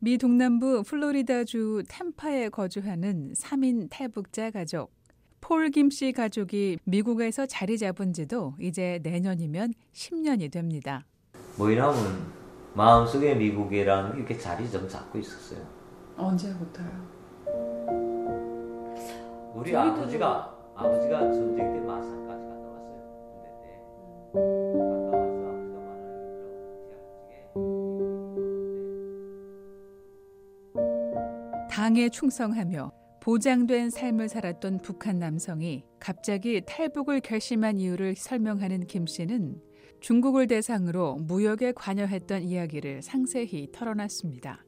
미 동남부 플로리다주 템파에 거주하는 3인 탈북자 가족. 폴 김 씨 가족이 미국에서 자리 잡은 지도 이제 내년이면 10년이 됩니다. 뭐이라면 마음속에 미국이라는 게 이렇게 자리 좀 잡고 있었어요. 언제부터요? 우리 저희도 아버지가 아버지가 전쟁 때 마산 당에 충성하며 보장된 삶을 살았던 북한 남성이 갑자기 탈북을 결심한 이유를 설명하는 김 씨는 중국을 대상으로 무역에 관여했던 이야기를 상세히 털어놨습니다.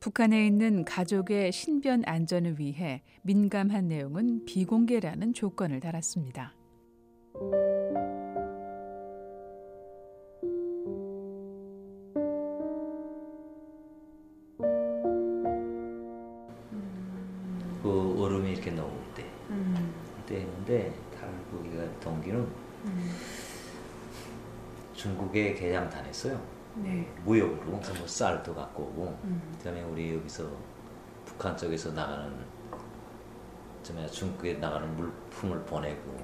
북한에 있는 가족의 신변 안전을 위해 민감한 내용은 비공개라는 조건을 달았습니다. 중국에 개장 다녔어요. 네. 무역으로 뭐 쌀도 갖고 오고 음. 그다음에 우리 여기서 북한 쪽에서 나가는 좀 중국에 나가는 물품을 보내고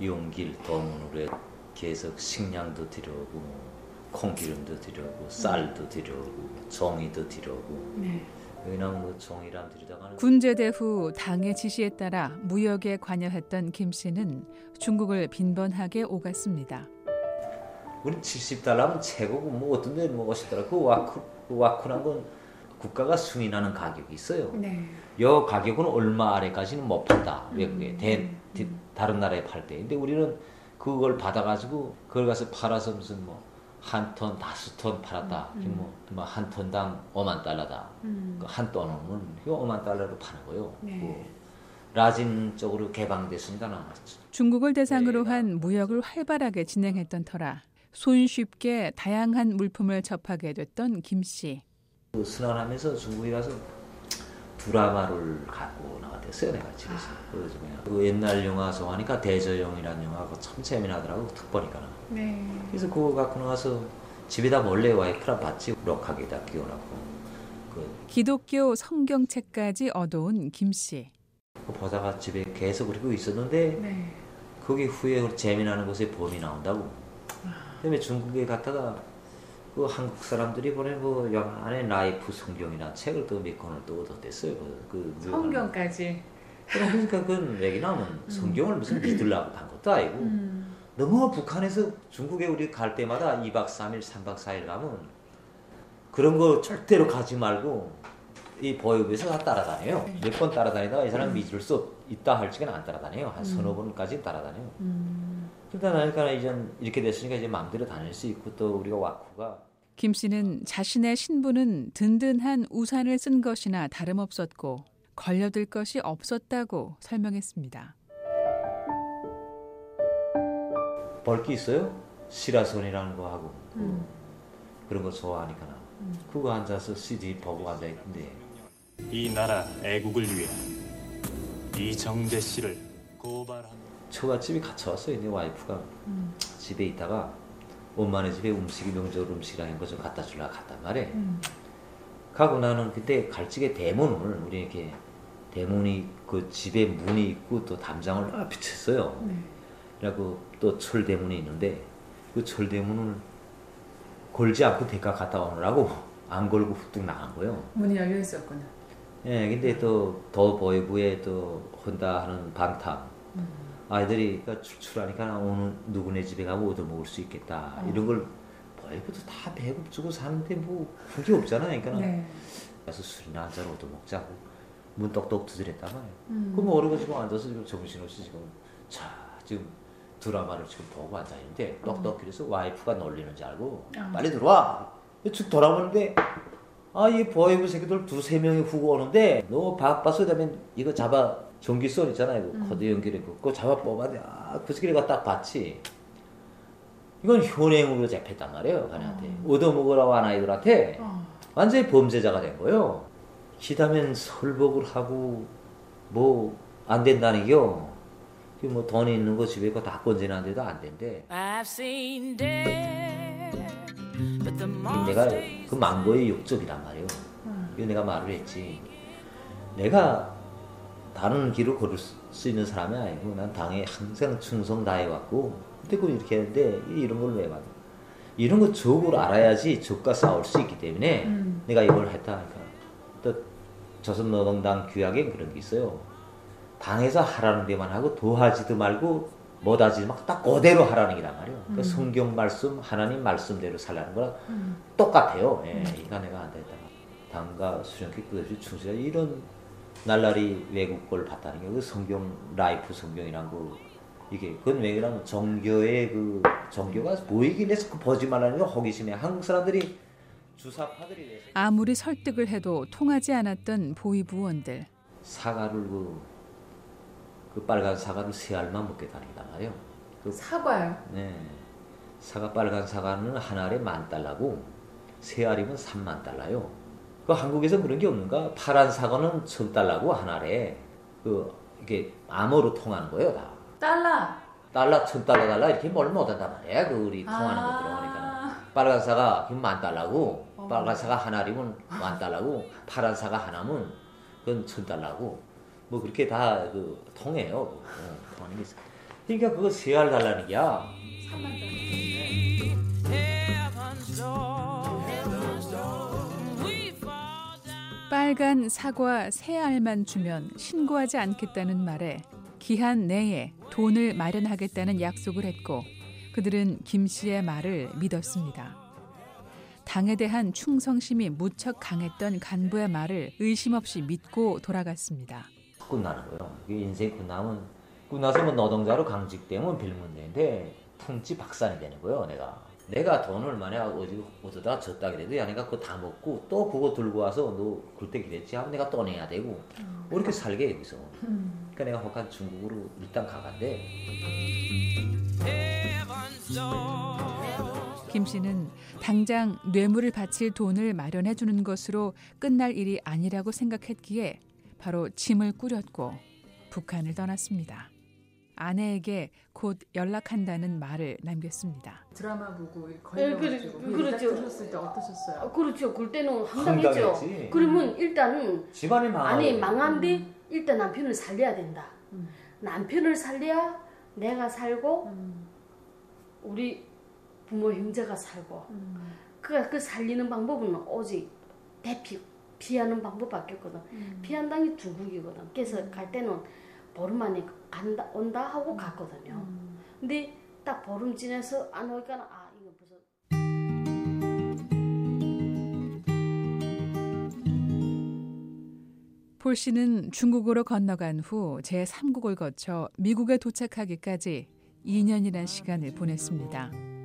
용길 도문으로 계속 식량도 들여오고 콩기름도 들여오고 쌀도 들여오고 종이도 들여오고 네. 들여다가는 군제대 후 당의 지시에 따라 무역에 관여했던 김 씨는 중국을 빈번하게 오갔습니다. 우리 70달러면 최고고 뭐 어떤 데는 뭐 50달러 그 와크 그 와크란 건 국가가 승인하는 가격이 있어요. 네. 여 가격은 얼마 아래까지는 못 판다. 음, 외국에 대, 음, 디- 음. 다른 나라에 팔 때. 근데 우리는 그걸 받아가지고 그걸 가서 팔아서 무슨 뭐 한 톤, 다섯 톤 팔았다. 음, 뭐한 톤당 5만 달러다. 음. 그한 톤은 이거 5만 달러로 파는 거예요. 네. 그 라진 쪽으로 개방됐습니다. 나 중국을 대상으로 네. 한 무역을 활발하게 진행했던 터라 손쉽게 다양한 물품을 접하게 됐던 김 씨. 그 순환하면서 중국에 가서 드라마를 갖고 나왔댔어요 내가 집에서 그래서 그냥 그 옛날 영화 좋아하니까 대저용이라는 영화가 참 재미나더라고 특보니까는 네. 그래서 그거 갖고 나와서 집에다 몰래 와이프랑 봤지 록하게다 끼워놓고 그, 기독교 성경책까지 얻어온 김 씨. 그거 보다가 집에 계속 그리고 있었는데 네. 거기 후에 그 재미나는 곳에 범이 나온다고 그다음에 중국에 갔다가 그 한국 사람들이 보낸 그 영화 안에 라이프 성경이라는 책을 또 몇 권을 또 얻어댔어요 그, 그 성경까지. 그러니까 그건 왜냐면 성경을 무슨 믿으려고 한 것도 아니고 음. 너무 북한에서 중국에 우리 갈 때마다 2박 3일, 3박 4일 가면 그런 거 절대로 가지 말고 이 보육에서 다 따라다녀요. 몇 번 따라다니다가 이 사람 믿을 수 있다 할 적은 안 따라다녀요. 한 서너 번까지 따라다녀요. 음. 그러다 나니까 이제 이렇게 됐으니까 이제 마음대로 다닐 수 있고 또 우리가 와꾸가 김 씨는 자신의 신부는 든든한 우산을 쓴 것이나 다름없었고 걸려들 것이 없었다고 설명했습니다. 벌기 있어요? 시라손이라는 거 하고 그 음. 그런 거 좋아하니까 나 그거 앉아서 CD 보고 앉아 있는데 이 나라 애국을 위해 이정재 씨를 고발한 처갓집이 갇혀왔어요. 내 와이프가 음. 집에 있다가 엄마네 집에 음식이 명절 음식이라는 거좀 갖다 주려고 갔단 말이에요. 음. 가고 나는 그때 갈직의 대문을 우리 이렇게 대문이 그 집에 문이 있고 또 담장을 아 비쳤어요. 네. 그래갖고 또 철대문이 있는데 그 철대문을 걸지 않고 대가 갔다 오느라고 안 걸고 훅뚝 나간 거예요. 문이 열려 있었구나. 예, 근데 또 더 보이부에 또 혼다 하는 방탕 음. 아이들이 그러니까 출출하니까 오늘 누구네 집에 가면 얻어 먹을 수 있겠다 어. 이런 걸 보이부도 다 배급 주고 사는데 뭐 그게 없잖아요. 그러니까 네. 가서 술이나 한 잔 얻어 먹자고 문 똑똑 두드렸단 말이에요. 음. 그럼 어르고 지금 앉아서 지금 정신없이 지금 자 지금 드라마를 지금 보고 앉아 있는데 똑똑 그래서 와이프가 놀리는 줄 알고 아. 빨리 들어와. 쭉 돌아보는데 아 이 보이브 새끼들 두세 명이 후고 오는데 너 바빠서 그다음에 이거 잡아 전기선 있잖아요. 이거 음. 코드 연결해 그거 잡아 뽑아야 아 그 새끼가 딱 봤지. 이건 현행으로 잡혔단 말이에요. 걔네한테 얻어먹으라고 한 아이들한테 어. 완전히 범죄자가 된 거예요. 기다면 설복을 하고 뭐 안 된다는 겨. 뭐 돈이 있는 거 집에 있고 다 건지는데도 안 된대. 내가 그 망고의 욕적이란 말이에요. 이거 내가 말을 했지. 내가 다른 길을 걸을 수 있는 사람이 아니고 난 당에 항상 충성 다해왔고 근데 그 이렇게 했는데 이런 걸 왜 받아? 이런 거 적으로 알아야지 적과 싸울 수 있기 때문에 음. 내가 이걸 했다 하니까 또 조선노동당 규약에 그런 게 있어요. 당에서 하라는 데만 하고 도하지도 말고 못하지 막 딱 그대로 하라는 게란 말이에요. 그 성경 말씀 하나님 말씀대로 살라는 거랑 음. 똑같아요. 예, 이거 내가 안 됐다. 당과 수련회 끝없이 충실하 이런 날라리 외국 걸 봤다는 게 그 성경 라이프 성경이란 거 이게 그건 왜 그러면 정교의 그 정교가 보이긴 해서 그 보지 말라는 거 호기심에 한국 사람들이 주사파들이 아무리 설득을 해도 통하지 않았던 보위부원들. 사과를 그, 그 빨간 사과를 세 알만 먹게 다니단 말이에요. 그 사과요. 네. 사과 빨간 사과는 한 알에 만 달러고 세 알이면 3만 달러요. 그 한국에서 그런 게 없는가? 파란 사과는 천 달러고 한 알에 그 이게 암호로 통하는 거예요 다. 달러. 달러 천 달러 달러 이렇게 뭘 못한단 말이야. 그 우리 통하는 거 들어보니까 아. 빨간 사과 만 달러고 어. 빨간 사과 한 알이면 만 달러고 파란 사과 하나면 그건 천 달러고 뭐 그렇게 다 그 통해요. 어, 게 있어. 그러니까 그거 세알 달라는 게야. 3만 달러. 빨간 사과 세 알만 주면 신고하지 않겠다는 말에 기한 내에 돈을 마련하겠다는 약속을 했고 그들은 김 씨의 말을 믿었습니다. 당에 대한 충성심이 무척 강했던 간부의 말을 의심 없이 믿고 돌아갔습니다. 끝나는 거예요. 인생 끝나면 끝나서 뭐 노동자로 강직되면 빌문대인데 품지 박산이 되는 거예요. 내가 내가 돈을 만약 어디 어디다 줬다 그래도 야 내가 그거 다 먹고 또 그거 들고 와서 너 그때 그랬지 하면 내가 또 내야 되고 뭐 이렇게 살게 여기서. 음. 그러니까 내가 혹한 중국으로 일단 가간데 김 씨는 당장 뇌물을 바칠 돈을 마련해 주는 것으로 끝날 일이 아니라고 생각했기에 바로 짐을 꾸렸고 북한을 떠났습니다. 아내에게 곧 연락한다는 말을 남겼습니다. 드라마 보고 네, 걸려가지고 그- 그. 딱 들었을 때 어떠셨어요? 아, 그렇죠. 그럴 때는 황당했죠. 황당했지. 그러면 일단은 집안이 망하고 아니 망한데 일단 남편을 살려야 된다. 음. 남편을 살려야 내가 살고 음. 우리 부모 형제가 살고 음. 그, 그 살리는 방법은 오직 대피 피하는 방법밖에 없거든. 음. 피한 당이 중국이거든. 그래서 갈 때는 보름 만에 간다 온다 하고 갔거든요. 음. 근데 딱 보름 지나서 안 오니까 아 이거 무슨 폴 씨는 중국으로 건너간 후 제3국을 거쳐 미국에 도착하기까지 2년이란 시간을 보냈습니다.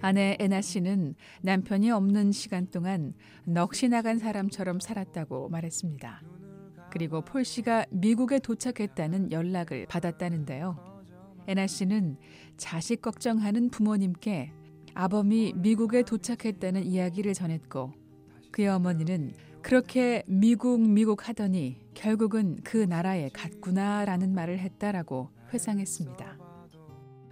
아내 애나 씨는 남편이 없는 시간 동안 넋이 나간 사람처럼 살았다고 말했습니다. 그리고 폴 씨가 미국에 도착했다는 연락을 받았다는데요. 애나 씨는 자식 걱정하는 부모님께 아범이 미국에 도착했다는 이야기를 전했고 그의 어머니는 그렇게 미국 미국 하더니 결국은 그 나라에 갔구나라는 말을 했다라고 회상했습니다.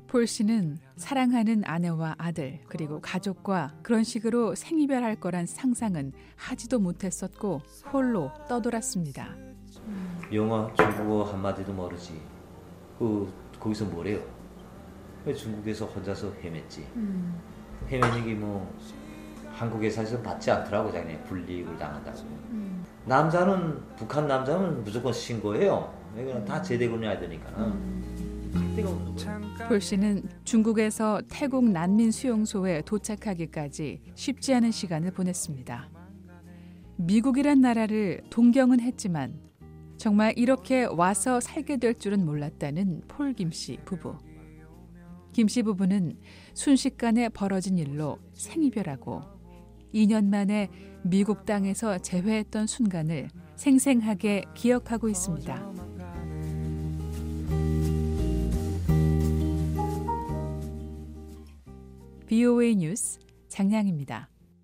폴 씨는 사랑하는 아내와 아들 그리고 가족과 그런 식으로 생이별할 거란 상상은 하지도 못했었고 홀로 떠돌았습니다. 영어, 중국어 한 마디도 모르지. 그 거기서 뭐래요? 왜 중국에서 혼자서 헤맸지? 음. 헤매는 게 뭐 한국에서 받지 않더라고 자기네 불이익을 당한다고. 음. 남자는 북한 남자는 무조건 신고해요. 왜냐면 다 제대로 해야 되니까. 때 폴 씨는 중국에서 태국 난민 수용소에 도착하기까지 쉽지 않은 시간을 보냈습니다. 미국이란 나라를 동경은 했지만 정말 이렇게 와서 살게 될 줄은 몰랐다는 폴 김씨 부부. 김씨 부부는 순식간에 벌어진 일로 생이별하고 2년 만에 미국 땅에서 재회했던 순간을 생생하게 기억하고 있습니다. BOA 뉴스 장량입니다.